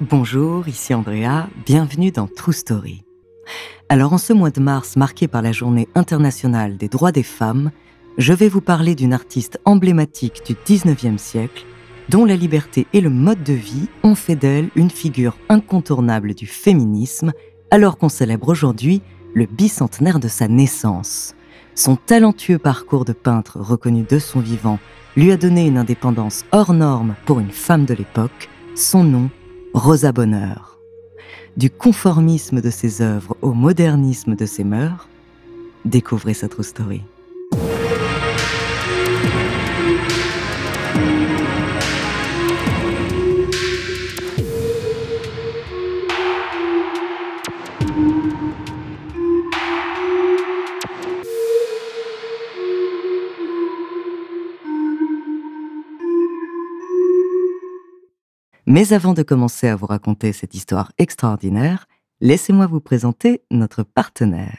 Bonjour, ici Andrea, bienvenue dans True Story. Alors en ce mois de mars marqué par la journée internationale des droits des femmes, je vais vous parler d'une artiste emblématique du 19e siècle dont la liberté et le mode de vie ont fait d'elle une figure incontournable du féminisme alors qu'on célèbre aujourd'hui le bicentenaire de sa naissance. Son talentueux parcours de peintre reconnu de son vivant lui a donné une indépendance hors norme pour une femme de l'époque. Son nom, Rosa Bonheur. Du conformisme de ses œuvres au modernisme de ses mœurs, découvrez sa true story. Mais avant de commencer à vous raconter cette histoire extraordinaire, laissez-moi vous présenter notre partenaire.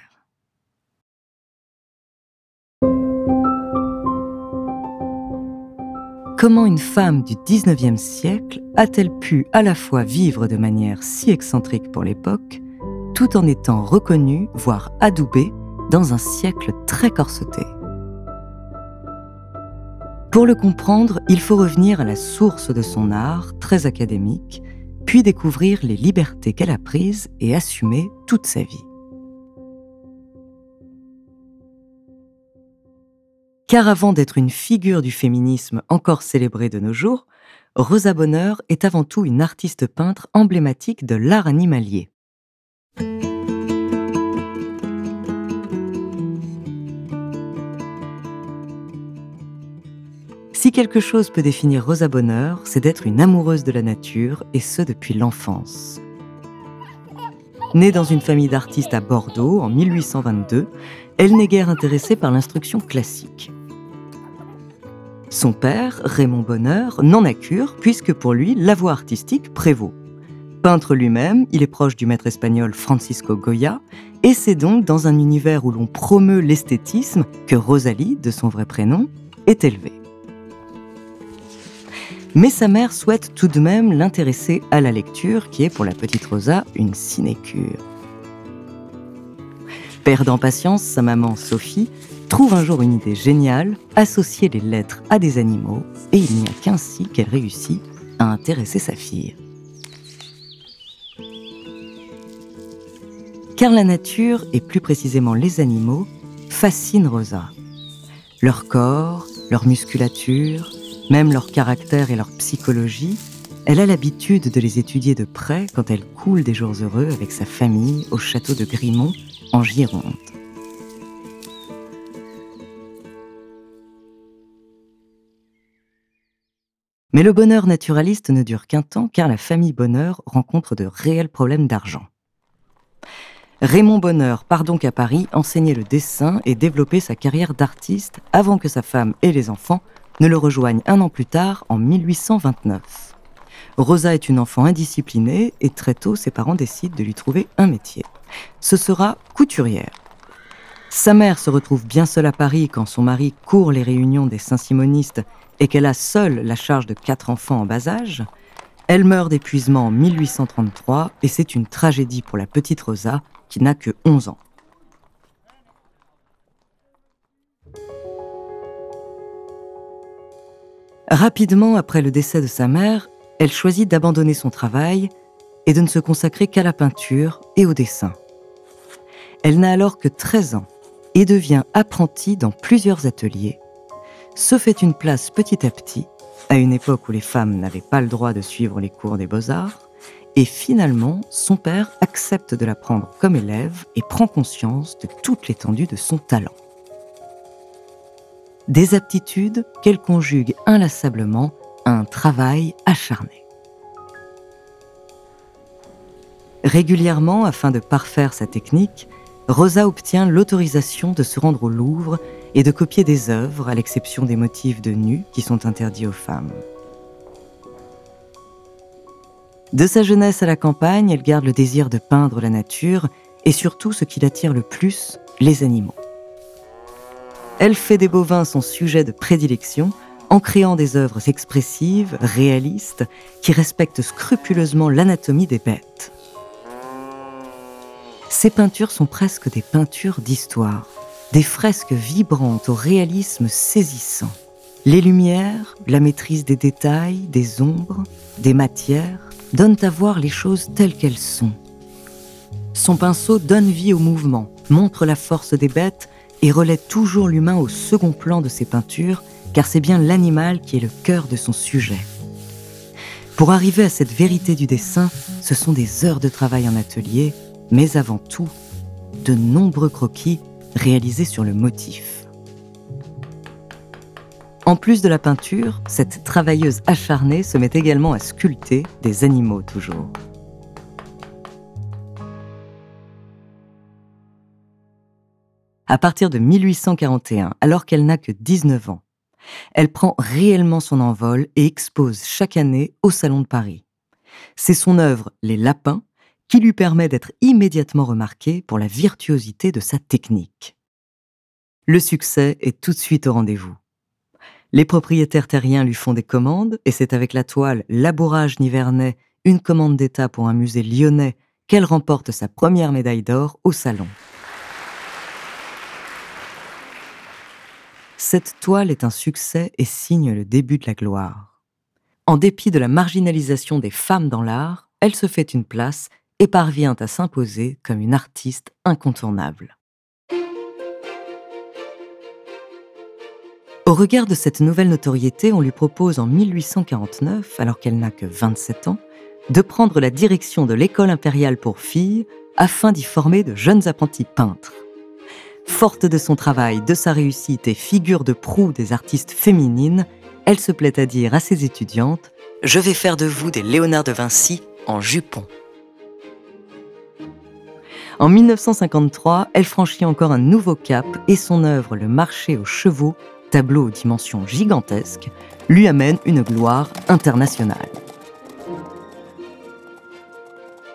Comment une femme du 19e siècle a-t-elle pu à la fois vivre de manière si excentrique pour l'époque, tout en étant reconnue, voire adoubée, dans un siècle très corseté? Pour le comprendre, il faut revenir à la source de son art, très académique, puis découvrir les libertés qu'elle a prises et assumées toute sa vie. Car avant d'être une figure du féminisme encore célébrée de nos jours, Rosa Bonheur est avant tout une artiste peintre emblématique de l'art animalier. Si quelque chose peut définir Rosa Bonheur, c'est d'être une amoureuse de la nature, et ce depuis l'enfance. Née dans une famille d'artistes à Bordeaux en 1822, elle n'est guère intéressée par l'instruction classique. Son père, Raymond Bonheur, n'en a cure puisque pour lui, la voie artistique prévaut. Peintre lui-même, il est proche du maître espagnol Francisco Goya, et c'est donc dans un univers où l'on promeut l'esthétisme que Rosalie, de son vrai prénom, est élevée mais sa mère souhaite tout de même l'intéresser à la lecture, qui est pour la petite Rosa une sinécure. Perdant patience, sa maman Sophie trouve un jour une idée géniale, associer les lettres à des animaux, et il n'y a qu'ainsi qu'elle réussit à intéresser sa fille. Car la nature, et plus précisément les animaux, fascinent Rosa. Leur corps, leur musculature, même leur caractère et leur psychologie, elle a l'habitude de les étudier de près quand elle coule des jours heureux avec sa famille au château de Grimont, en Gironde. Mais le bonheur naturaliste ne dure qu'un temps car la famille Bonheur rencontre de réels problèmes d'argent. Raymond Bonheur part donc à Paris enseigner le dessin et développer sa carrière d'artiste avant que sa femme et les enfants ne le rejoignent un an plus tard, en 1829. Rosa est une enfant indisciplinée et très tôt ses parents décident de lui trouver un métier. Ce sera couturière. Sa mère se retrouve bien seule à Paris quand son mari court les réunions des Saint-Simonistes et qu'elle a seule la charge de quatre enfants en bas âge. Elle meurt d'épuisement en 1833 et c'est une tragédie pour la petite Rosa qui n'a que 11 ans. Rapidement après le décès de sa mère, elle choisit d'abandonner son travail et de ne se consacrer qu'à la peinture et au dessin. Elle n'a alors que 13 ans et devient apprentie dans plusieurs ateliers, se fait une place petit à petit, à une époque où les femmes n'avaient pas le droit de suivre les cours des beaux-arts, et finalement, son père accepte de la prendre comme élève et prend conscience de toute l'étendue de son talent des aptitudes qu'elle conjugue inlassablement à un travail acharné. Régulièrement, afin de parfaire sa technique, Rosa obtient l'autorisation de se rendre au Louvre et de copier des œuvres, à l'exception des motifs de nus qui sont interdits aux femmes. De sa jeunesse à la campagne, elle garde le désir de peindre la nature et surtout ce qui l'attire le plus, les animaux. Elle fait des bovins son sujet de prédilection, en créant des œuvres expressives, réalistes, qui respectent scrupuleusement l'anatomie des bêtes. Ces peintures sont presque des peintures d'histoire, des fresques vibrantes au réalisme saisissant. Les lumières, la maîtrise des détails, des ombres, des matières, donnent à voir les choses telles qu'elles sont. Son pinceau donne vie au mouvement, montre la force des bêtes et relaie toujours l'humain au second plan de ses peintures, car c'est bien l'animal qui est le cœur de son sujet. Pour arriver à cette vérité du dessin, ce sont des heures de travail en atelier, mais avant tout, de nombreux croquis réalisés sur le motif. En plus de la peinture, cette travailleuse acharnée se met également à sculpter des animaux toujours. À partir de 1841, alors qu'elle n'a que 19 ans, elle prend réellement son envol et expose chaque année au Salon de Paris. C'est son œuvre Les Lapins qui lui permet d'être immédiatement remarquée pour la virtuosité de sa technique. Le succès est tout de suite au rendez-vous. Les propriétaires terriens lui font des commandes, et c'est avec la toile Labourage Nivernais, une commande d'État pour un musée lyonnais, qu'elle remporte sa première médaille d'or au Salon. Cette toile est un succès et signe le début de la gloire. En dépit de la marginalisation des femmes dans l'art, elle se fait une place et parvient à s'imposer comme une artiste incontournable. Au regard de cette nouvelle notoriété, on lui propose en 1849, alors qu'elle n'a que 27 ans, de prendre la direction de l'école impériale pour filles afin d'y former de jeunes apprentis peintres. Forte de son travail, de sa réussite et figure de proue des artistes féminines, elle se plaît à dire à ses étudiantes Je vais faire de vous des Léonard de Vinci en jupon. En 1953, elle franchit encore un nouveau cap et son œuvre Le marché aux chevaux tableau aux dimensions gigantesques, lui amène une gloire internationale.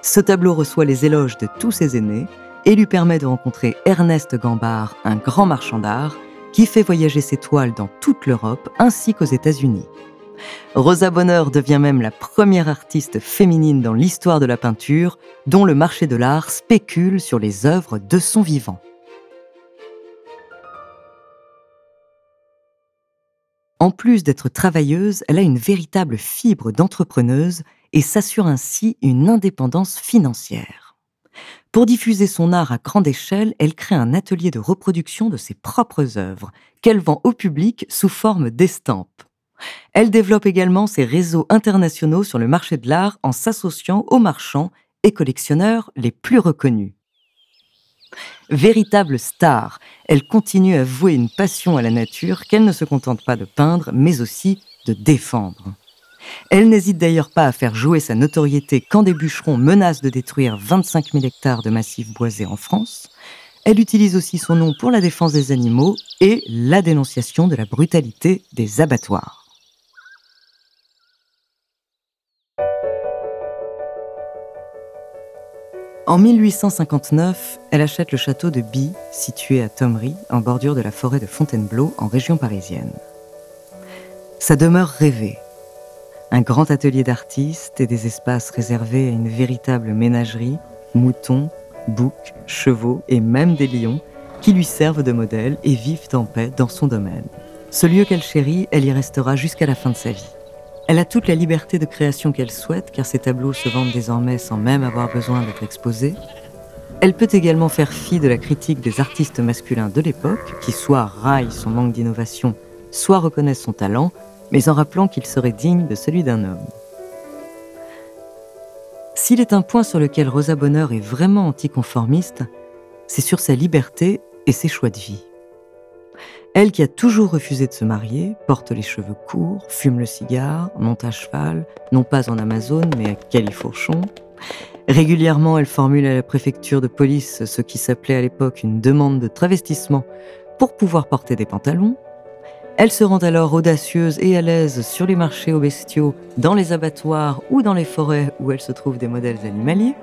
Ce tableau reçoit les éloges de tous ses aînés et lui permet de rencontrer Ernest Gambard, un grand marchand d'art, qui fait voyager ses toiles dans toute l'Europe ainsi qu'aux États-Unis. Rosa Bonheur devient même la première artiste féminine dans l'histoire de la peinture dont le marché de l'art spécule sur les œuvres de son vivant. En plus d'être travailleuse, elle a une véritable fibre d'entrepreneuse et s'assure ainsi une indépendance financière. Pour diffuser son art à grande échelle, elle crée un atelier de reproduction de ses propres œuvres, qu'elle vend au public sous forme d'estampes. Elle développe également ses réseaux internationaux sur le marché de l'art en s'associant aux marchands et collectionneurs les plus reconnus. Véritable star, elle continue à vouer une passion à la nature qu'elle ne se contente pas de peindre, mais aussi de défendre. Elle n'hésite d'ailleurs pas à faire jouer sa notoriété quand des bûcherons menacent de détruire 25 000 hectares de massifs boisés en France. Elle utilise aussi son nom pour la défense des animaux et la dénonciation de la brutalité des abattoirs. En 1859, elle achète le château de By, situé à Thomery, en bordure de la forêt de Fontainebleau, en région parisienne. Sa demeure rêvée, un grand atelier d'artistes et des espaces réservés à une véritable ménagerie, moutons, boucs, chevaux et même des lions, qui lui servent de modèle et vivent en paix dans son domaine. Ce lieu qu'elle chérit, elle y restera jusqu'à la fin de sa vie. Elle a toute la liberté de création qu'elle souhaite, car ses tableaux se vendent désormais sans même avoir besoin d'être exposés. Elle peut également faire fi de la critique des artistes masculins de l'époque, qui soit raillent son manque d'innovation, soit reconnaissent son talent, mais en rappelant qu'il serait digne de celui d'un homme. S'il est un point sur lequel Rosa Bonheur est vraiment anticonformiste, c'est sur sa liberté et ses choix de vie. Elle qui a toujours refusé de se marier, porte les cheveux courts, fume le cigare, monte à cheval, non pas en Amazone, mais à Califourchon. Régulièrement, elle formule à la préfecture de police ce qui s'appelait à l'époque une demande de travestissement pour pouvoir porter des pantalons. Elle se rend alors audacieuse et à l'aise sur les marchés aux bestiaux, dans les abattoirs ou dans les forêts où elle se trouve des modèles animaliers.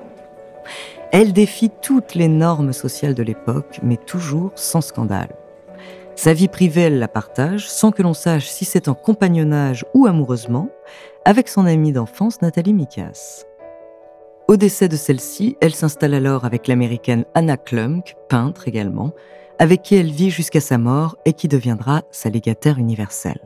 Elle défie toutes les normes sociales de l'époque, mais toujours sans scandale. Sa vie privée, elle la partage, sans que l'on sache si c'est en compagnonnage ou amoureusement, avec son amie d'enfance Nathalie Mikas. Au décès de celle-ci, elle s'installe alors avec l'américaine Anna Klumk, peintre également, avec qui elle vit jusqu'à sa mort et qui deviendra sa légataire universelle.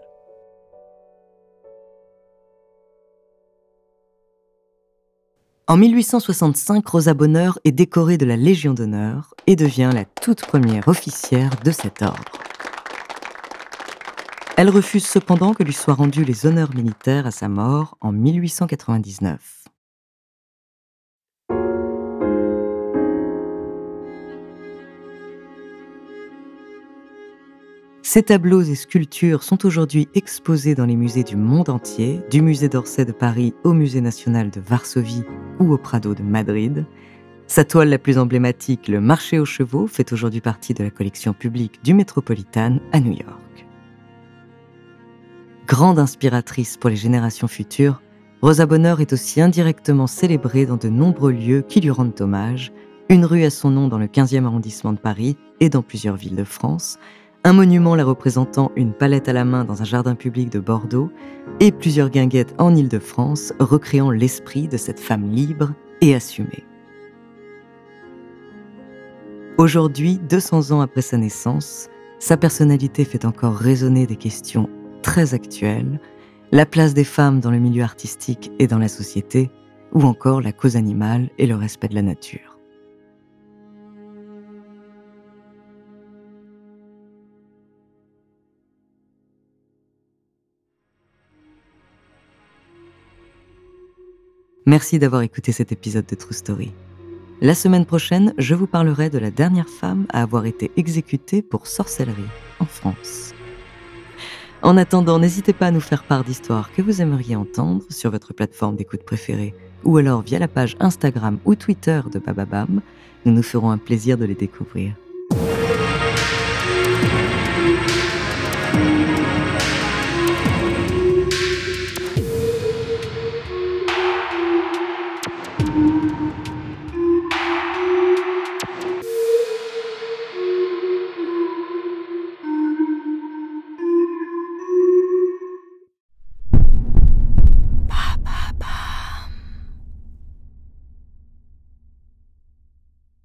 En 1865, Rosa Bonheur est décorée de la Légion d'honneur et devient la toute première officière de cet ordre. Elle refuse cependant que lui soient rendus les honneurs militaires à sa mort en 1899. Ces tableaux et sculptures sont aujourd'hui exposés dans les musées du monde entier, du musée d'Orsay de Paris au musée national de Varsovie ou au Prado de Madrid. Sa toile la plus emblématique, le marché aux chevaux, fait aujourd'hui partie de la collection publique du Metropolitan à New York. Grande inspiratrice pour les générations futures, Rosa Bonheur est aussi indirectement célébrée dans de nombreux lieux qui lui rendent hommage, une rue à son nom dans le 15e arrondissement de Paris et dans plusieurs villes de France, un monument la représentant une palette à la main dans un jardin public de Bordeaux et plusieurs guinguettes en Île-de-France recréant l'esprit de cette femme libre et assumée. Aujourd'hui, 200 ans après sa naissance, sa personnalité fait encore résonner des questions très actuelles, la place des femmes dans le milieu artistique et dans la société, ou encore la cause animale et le respect de la nature. Merci d'avoir écouté cet épisode de True Story. La semaine prochaine, je vous parlerai de la dernière femme à avoir été exécutée pour sorcellerie en France. En attendant, n'hésitez pas à nous faire part d'histoires que vous aimeriez entendre sur votre plateforme d'écoute préférée ou alors via la page Instagram ou Twitter de Bababam. Nous nous ferons un plaisir de les découvrir.